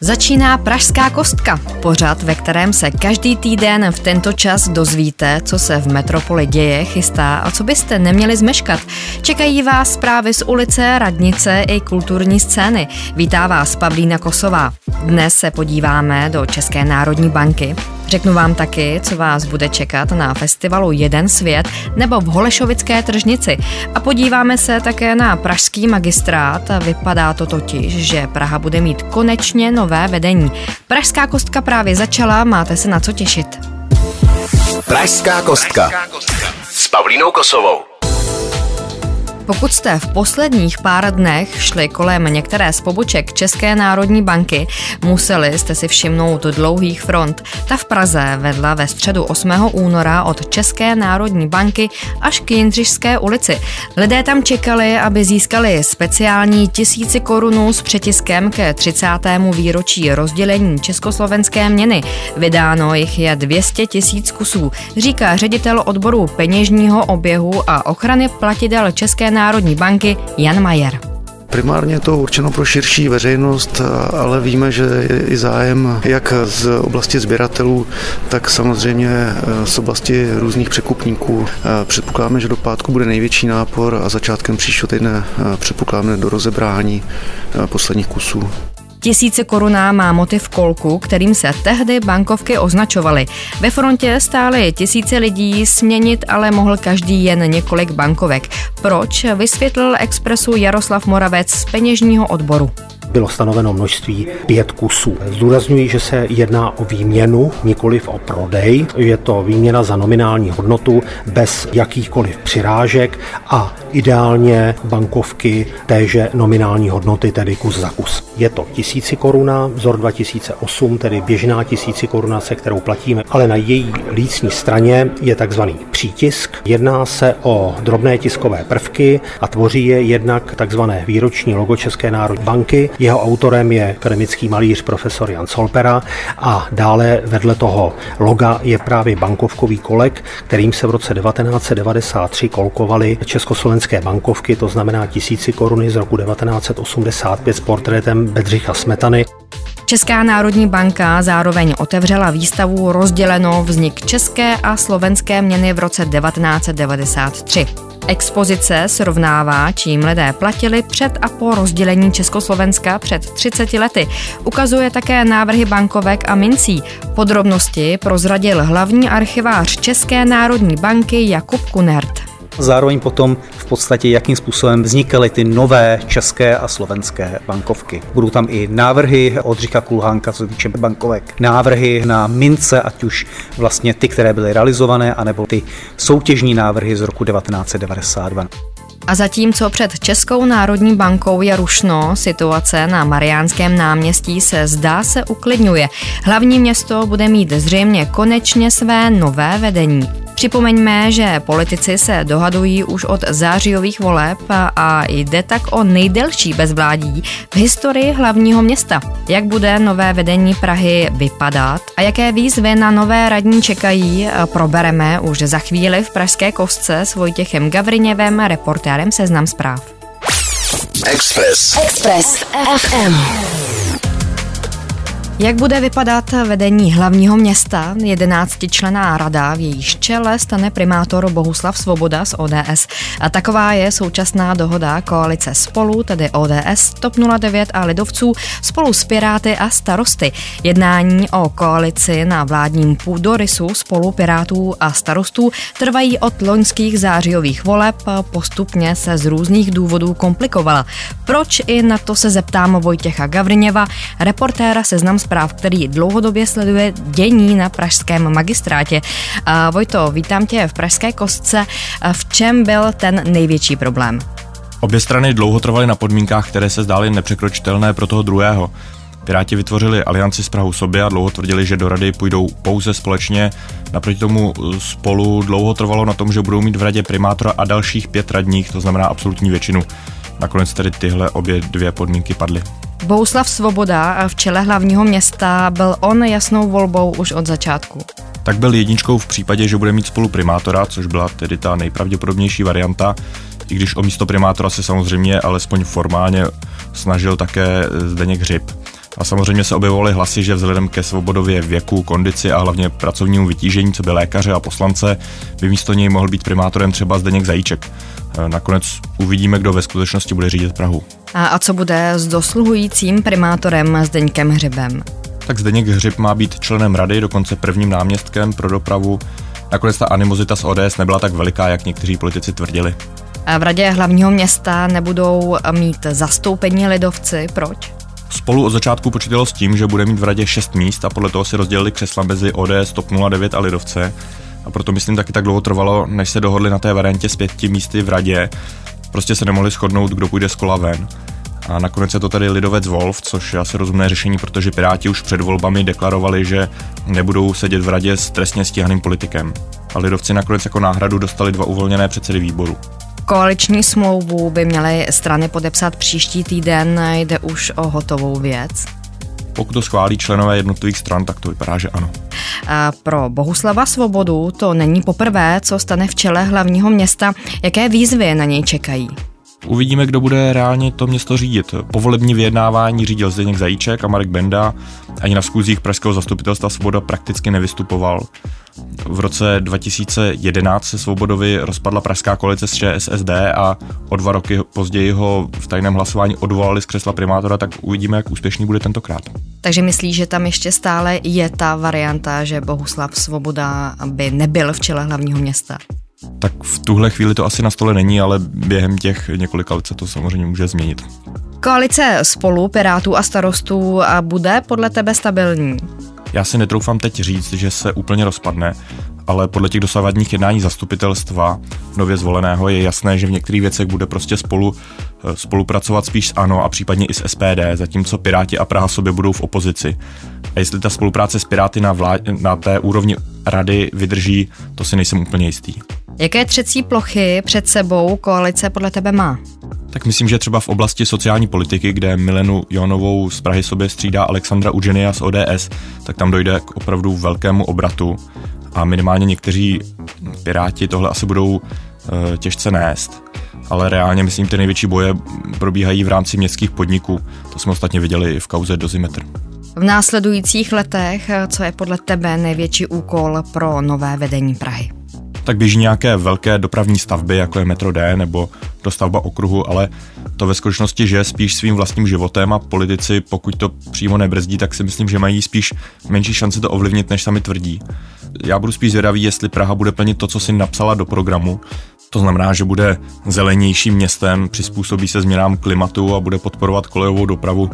Začíná Pražská kostka, pořad, ve kterém se každý týden v tento čas dozvíte, co se v metropoli děje, chystá a co byste neměli zmeškat. Čekají vás zprávy z ulice, radnice i kulturní scény. Vítá vás Pavlína Kosová. Dnes se podíváme do České národní banky, Řeknu vám taky, co vás bude čekat na festivalu Jeden svět nebo v Holešovické tržnici. A podíváme se také na pražský magistrát. Vypadá to totiž, že Praha bude mít konečně nové vedení. Pražská kostka právě začala, máte se na co těšit. Pražská kostka s Pavlínou Kosovou. Pokud jste v posledních pár dnech šli kolem některé z poboček České národní banky, museli jste si všimnout dlouhých front. Ta v Praze vedla ve středu 8. února od České národní banky až k Jindřišské ulici. Lidé tam čekali, aby získali speciální tisíci korunů s přetiskem ke 30. výročí rozdělení československé měny. Vydáno jich je 200 tisíc kusů, říká ředitel odboru peněžního oběhu a ochrany platidel České Národní banky Jan Majer. Primárně je to určeno pro širší veřejnost, ale víme, že je i zájem jak z oblasti sběratelů, tak samozřejmě eh, z oblasti různých překupníků. Eh, předpokládáme, že do pátku bude největší nápor a začátkem příštího týdne eh, předpokládáme do rozebrání posledních kusů. Tisíce koruná má motiv kolku, kterým se tehdy bankovky označovaly. Ve frontě stály tisíce lidí, směnit ale mohl každý jen několik bankovek. Proč, vysvětlil Expressu Jaroslav Moravec z peněžního odboru bylo stanoveno množství pět kusů. Zdůrazňuji, že se jedná o výměnu, nikoliv o prodej. Je to výměna za nominální hodnotu bez jakýchkoliv přirážek a ideálně bankovky téže nominální hodnoty, tedy kus za kus. Je to tisíci koruna, vzor 2008, tedy běžná tisíci koruna, se kterou platíme, ale na její lícní straně je takzvaný přítisk. Jedná se o drobné tiskové prvky a tvoří je jednak takzvané výroční logo České národní banky. Jeho autorem je akademický malíř profesor Jan Solpera a dále vedle toho loga je právě bankovkový kolek, kterým se v roce 1993 kolkovaly československé bankovky, to znamená tisíci koruny z roku 1985 s portrétem Bedřicha Smetany. Česká národní banka zároveň otevřela výstavu rozděleno vznik české a slovenské měny v roce 1993. Expozice srovnává, čím lidé platili před a po rozdělení Československa před 30 lety. Ukazuje také návrhy bankovek a mincí. Podrobnosti prozradil hlavní archivář České národní banky Jakub Kunert. Zároveň potom v podstatě, jakým způsobem vznikaly ty nové české a slovenské bankovky. Budou tam i návrhy od Říka Kulhánka, co týče bankovek, návrhy na mince, ať už vlastně ty, které byly realizované, anebo ty soutěžní návrhy z roku 1992. A zatímco před Českou národní bankou je rušno, situace na Mariánském náměstí se zdá se uklidňuje. Hlavní město bude mít zřejmě konečně své nové vedení. Připomeňme, že politici se dohadují už od zářijových voleb a jde tak o nejdelší bezvládí v historii hlavního města. Jak bude nové vedení Prahy vypadat a jaké výzvy na nové radní čekají, probereme už za chvíli v Pražské kostce s Vojtěchem Gavriněvem, reportérem Seznam zpráv. Express. Express FM. Jak bude vypadat vedení hlavního města? Jedenáctičlená rada, v jejíž čele stane primátor Bohuslav Svoboda z ODS. A taková je současná dohoda koalice spolu, tedy ODS, TOP 09 a Lidovců, spolu s Piráty a starosty. Jednání o koalici na vládním půdorysu spolu Pirátů a starostů trvají od loňských zářijových voleb, postupně se z různých důvodů komplikovala. Proč i na to se zeptám Vojtěcha Gavriněva, reportéra seznam zpráv, který dlouhodobě sleduje dění na pražském magistrátě. Vojto, vítám tě v Pražské kostce. V čem byl ten největší problém? Obě strany dlouho trvaly na podmínkách, které se zdály nepřekročitelné pro toho druhého. Piráti vytvořili alianci s Prahou sobě a dlouho tvrdili, že do rady půjdou pouze společně. Naproti tomu spolu dlouho trvalo na tom, že budou mít v radě primátora a dalších pět radních, to znamená absolutní většinu. Nakonec tedy tyhle obě dvě podmínky padly. Bouslav Svoboda v čele hlavního města byl on jasnou volbou už od začátku. Tak byl jedničkou v případě, že bude mít spolu primátora, což byla tedy ta nejpravděpodobnější varianta, i když o místo primátora se samozřejmě alespoň formálně snažil také Zdeněk Hřib. A samozřejmě se objevovaly hlasy, že vzhledem ke svobodově věku, kondici a hlavně pracovnímu vytížení, co by lékaře a poslance, by místo něj mohl být primátorem třeba Zdeněk Zajíček. E, nakonec uvidíme, kdo ve skutečnosti bude řídit Prahu. A, a co bude s dosluhujícím primátorem Zdeňkem Hřibem? Tak Zdeněk Hřib má být členem rady, dokonce prvním náměstkem pro dopravu. Nakonec ta animozita z ODS nebyla tak veliká, jak někteří politici tvrdili. A v radě hlavního města nebudou mít zastoupení lidovci. Proč? Spolu od začátku počítalo s tím, že bude mít v radě 6 míst a podle toho si rozdělili křesla mezi ODS, TOP 09 a Lidovce. A proto myslím taky tak dlouho trvalo, než se dohodli na té variantě s pěti místy v radě. Prostě se nemohli shodnout, kdo půjde z kola ven. A nakonec je to tady Lidovec Wolf, což je asi rozumné řešení, protože Piráti už před volbami deklarovali, že nebudou sedět v radě s trestně stíhaným politikem. A Lidovci nakonec jako náhradu dostali dva uvolněné předsedy výboru. Koaliční smlouvu by měly strany podepsat příští týden, jde už o hotovou věc. Pokud to schválí členové jednotlivých stran, tak to vypadá, že ano. A pro Bohuslava Svobodu to není poprvé, co stane v čele hlavního města. Jaké výzvy na něj čekají? Uvidíme, kdo bude reálně to město řídit. Povolební vyjednávání řídil Zdeněk Zajíček a Marek Benda. Ani na schůzích Pražského zastupitelstva Svoboda prakticky nevystupoval. V roce 2011 se Svobodovi rozpadla pražská koalice s ČSSD a o dva roky později ho v tajném hlasování odvolali z křesla primátora, tak uvidíme, jak úspěšný bude tentokrát. Takže myslíš, že tam ještě stále je ta varianta, že Bohuslav Svoboda by nebyl v čele hlavního města? Tak v tuhle chvíli to asi na stole není, ale během těch několika let se to samozřejmě může změnit. Koalice spolu, Pirátů a starostů bude podle tebe stabilní? Já si netroufám teď říct, že se úplně rozpadne, ale podle těch dosavadních jednání zastupitelstva nově zvoleného je jasné, že v některých věcech bude prostě spolu eh, spolupracovat spíš s ANO a případně i s SPD, zatímco Piráti a Praha sobě budou v opozici. A jestli ta spolupráce s Piráty na, vlá- na té úrovni rady vydrží, to si nejsem úplně jistý. Jaké třecí plochy před sebou koalice podle tebe má? Tak myslím, že třeba v oblasti sociální politiky, kde Milenu Jonovou z Prahy sobě střídá Alexandra Uženia z ODS, tak tam dojde k opravdu velkému obratu a minimálně někteří piráti tohle asi budou e, těžce nést. Ale reálně, myslím, ty největší boje probíhají v rámci městských podniků. To jsme ostatně viděli i v kauze Dozimetr. V následujících letech, co je podle tebe největší úkol pro nové vedení Prahy? Tak běží nějaké velké dopravní stavby, jako je metro D nebo dostavba okruhu, ale to ve skutečnosti že spíš svým vlastním životem a politici, pokud to přímo nebrzdí, tak si myslím, že mají spíš menší šanci to ovlivnit, než sami tvrdí. Já budu spíš zvědavý, jestli Praha bude plnit to, co si napsala do programu, to znamená, že bude zelenějším městem, přizpůsobí se změnám klimatu a bude podporovat kolejovou dopravu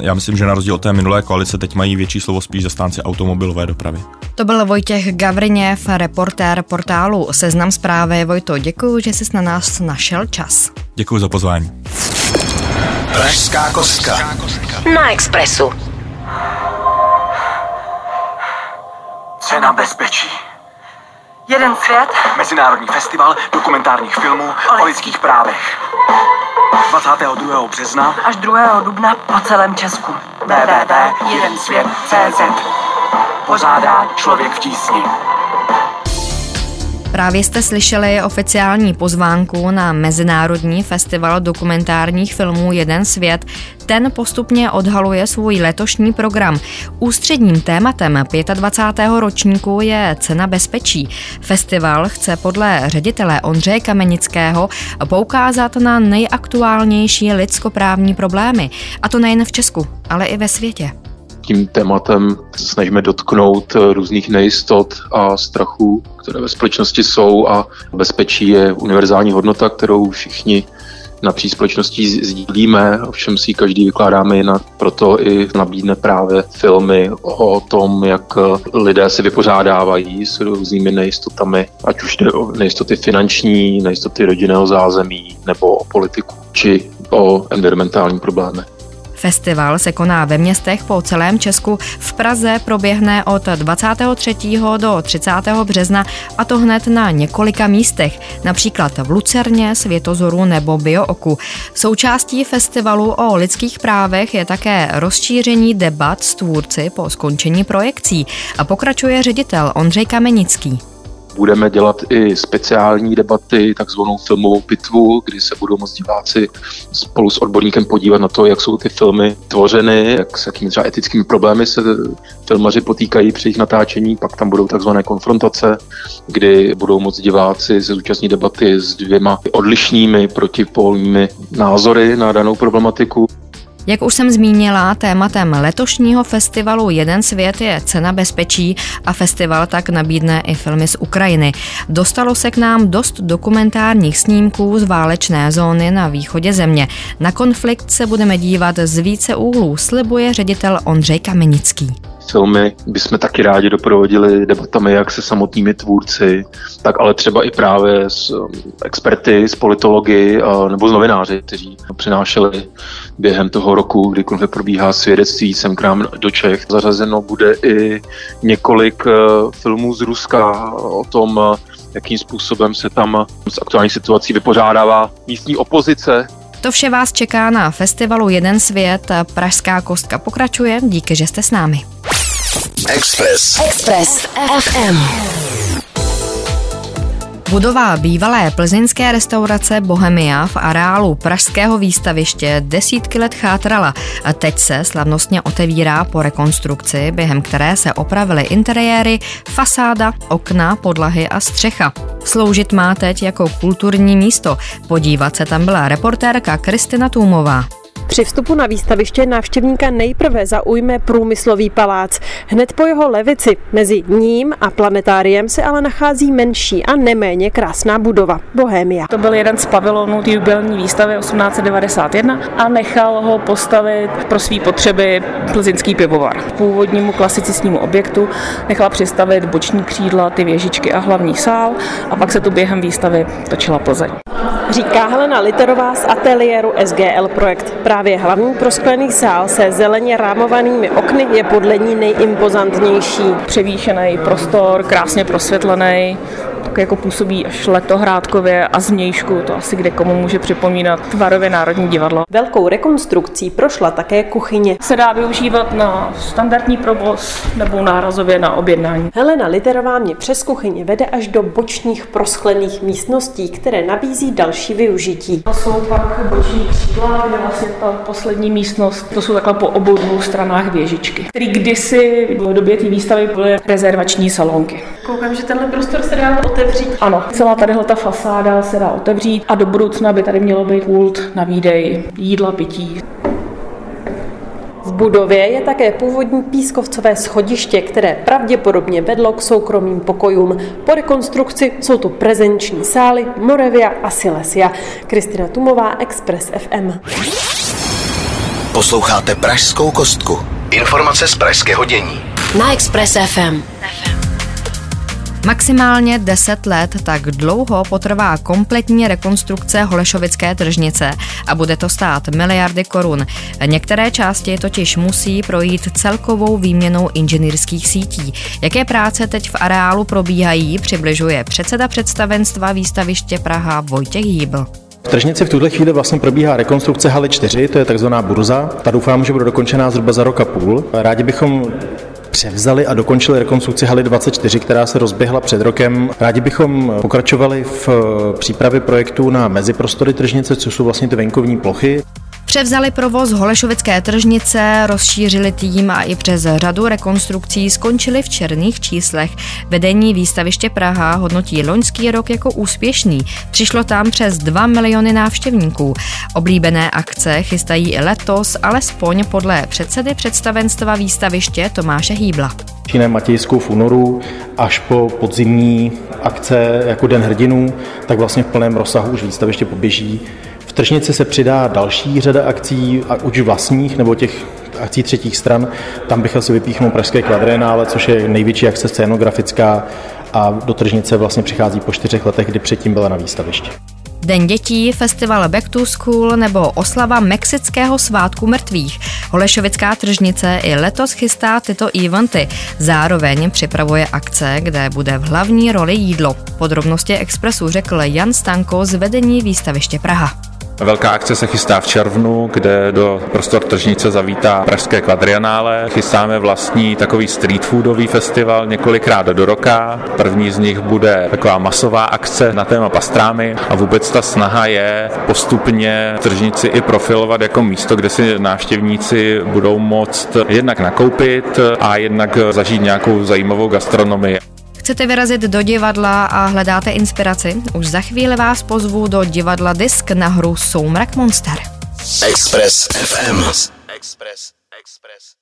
já myslím, že na rozdíl od té minulé koalice teď mají větší slovo spíš zastánci automobilové dopravy. To byl Vojtěch Gavrněv, reportér portálu Seznam zprávy. Vojto, děkuji, že jsi na nás našel čas. Děkuji za pozvání. Pražská kostka. Na Expressu. Cena bezpečí. Jeden svět. Mezinárodní festival dokumentárních filmů o lidských právech. 22. března až 2. dubna po celém Česku. www.jedensvět.cz Pořádá Člověk v tísni. Právě jste slyšeli oficiální pozvánku na Mezinárodní festival dokumentárních filmů Jeden svět. Ten postupně odhaluje svůj letošní program. Ústředním tématem 25. ročníku je cena bezpečí. Festival chce podle ředitele Ondřeje Kamenického poukázat na nejaktuálnější lidskoprávní problémy. A to nejen v Česku, ale i ve světě tím tématem se snažíme dotknout eh, různých nejistot a strachů, které ve společnosti jsou a bezpečí je univerzální hodnota, kterou všichni napříč společností sdílíme, ovšem si každý vykládáme jinak, proto i nabídne právě filmy o tom, jak lidé se vypořádávají s různými nejistotami, ať už jde o nejistoty finanční, nejistoty rodinného zázemí, nebo o politiku, či o environmentální problémy. Festival se koná ve městech po celém Česku. V Praze proběhne od 23. do 30. března a to hned na několika místech, například v Lucerně, Světozoru nebo Biooku. Součástí festivalu o lidských právech je také rozšíření debat s tvůrci po skončení projekcí a pokračuje ředitel Ondřej Kamenický. Budeme dělat i speciální debaty, takzvanou filmovou pitvu, kdy se budou moct diváci spolu s odborníkem podívat na to, jak jsou ty filmy tvořeny, jak s jakými třeba etickými problémy se filmaři potýkají při jejich natáčení. Pak tam budou takzvané konfrontace, kdy budou moct diváci se zúčastnit debaty s dvěma odlišnými protipolními názory na danou problematiku. Jak už jsem zmínila, tématem letošního festivalu Jeden svět je cena bezpečí a festival tak nabídne i filmy z Ukrajiny. Dostalo se k nám dost dokumentárních snímků z válečné zóny na východě země. Na konflikt se budeme dívat z více úhlů, slibuje ředitel Ondřej Kamenický filmy bychom taky rádi doprovodili debatami jak se samotnými tvůrci, tak ale třeba i právě s um, experty, s politology nebo s novináři, kteří přinášeli během toho roku, kdy konflikt probíhá svědectví sem k nám do Čech. Zařazeno bude i několik uh, filmů z Ruska o tom, uh, jakým způsobem se tam s aktuální situací vypořádává místní opozice, to vše vás čeká na festivalu Jeden svět. Pražská kostka pokračuje. Díky, že jste s námi. Express. Express FM. Budova bývalé plzeňské restaurace Bohemia v areálu Pražského výstaviště desítky let chátrala a teď se slavnostně otevírá po rekonstrukci, během které se opravily interiéry, fasáda, okna, podlahy a střecha. Sloužit má teď jako kulturní místo. Podívat se tam byla reportérka Kristina Tůmová. Při vstupu na výstaviště návštěvníka nejprve zaujme průmyslový palác. Hned po jeho levici mezi ním a planetáriem se ale nachází menší a neméně krásná budova Bohémia. To byl jeden z pavilonů té jubilní výstavy 1891 a nechal ho postavit pro své potřeby plzeňský pivovar. Původnímu klasicistnímu objektu nechal přistavit boční křídla, ty věžičky a hlavní sál a pak se tu během výstavy točila Plzeň. Říká Helena Literová z ateliéru SGL Projekt. Právě hlavní prosklený sál se zeleně rámovanými okny je podle ní nejimpozantnější. Převýšený prostor, krásně prosvětlený, tak jako působí až letohrádkově a změjšku, to asi kde komu může připomínat Tvarově Národní divadlo. Velkou rekonstrukcí prošla také kuchyně. Se dá využívat na standardní provoz nebo nárazově na objednání. Helena Literová mě přes kuchyně vede až do bočních prosklených místností, které nabízí další využití. To jsou pak boční křídla, kde vlastně ta poslední místnost, to jsou takhle po obou dvou stranách věžičky, které kdysi v době té výstavy byly rezervační salonky. Koukám, že tenhle prostor se dá otevřít. Ano, celá tady ta fasáda se dá otevřít a do budoucna by tady mělo být pult na výdej jídla, pití. V budově je také původní pískovcové schodiště, které pravděpodobně vedlo k soukromým pokojům. Po rekonstrukci jsou tu prezenční sály Moravia a Silesia. Kristina Tumová, Express FM. Posloucháte Pražskou kostku. Informace z pražského dění. Na Express FM. Maximálně 10 let tak dlouho potrvá kompletní rekonstrukce Holešovické tržnice a bude to stát miliardy korun. Některé části totiž musí projít celkovou výměnou inženýrských sítí. Jaké práce teď v areálu probíhají, přibližuje předseda představenstva výstaviště Praha Vojtěch Hýbl. V tržnici v tuhle chvíli vlastně probíhá rekonstrukce haly 4, to je takzvaná burza. Ta doufám, že bude dokončená zhruba za rok a půl. Rádi bychom převzali a dokončili rekonstrukci haly 24, která se rozběhla před rokem. Rádi bychom pokračovali v přípravě projektů na meziprostory tržnice, což jsou vlastně ty venkovní plochy. Převzali provoz Holešovické tržnice, rozšířili tým a i přes řadu rekonstrukcí skončili v černých číslech. Vedení výstaviště Praha hodnotí loňský rok jako úspěšný. Přišlo tam přes 2 miliony návštěvníků. Oblíbené akce chystají i letos, alespoň podle předsedy představenstva výstaviště Tomáše Hýbla. Začínají Matějskou v únoru až po podzimní akce jako Den hrdinů, tak vlastně v plném rozsahu už výstaviště poběží tržnici se přidá další řada akcí, a už vlastních nebo těch akcí třetích stran. Tam bych asi vypíchnul Pražské kvadrenále, což je největší akce scénografická a do tržnice vlastně přichází po čtyřech letech, kdy předtím byla na výstavišti. Den dětí, festival Back to School nebo oslava Mexického svátku mrtvých. Holešovická tržnice i letos chystá tyto eventy. Zároveň připravuje akce, kde bude v hlavní roli jídlo. Podrobnosti Expressu řekl Jan Stanko z vedení výstaviště Praha. Velká akce se chystá v červnu, kde do prostor tržnice zavítá Pražské kvadrianále. Chystáme vlastní takový street foodový festival několikrát do roka. První z nich bude taková masová akce na téma pastrámy a vůbec ta snaha je postupně tržnici i profilovat jako místo, kde si návštěvníci budou moct jednak nakoupit a jednak zažít nějakou zajímavou gastronomii. Chcete vyrazit do divadla a hledáte inspiraci? Už za chvíli vás pozvu do divadla Disk na hru Soumrak Monster. Express FM. Express, Express.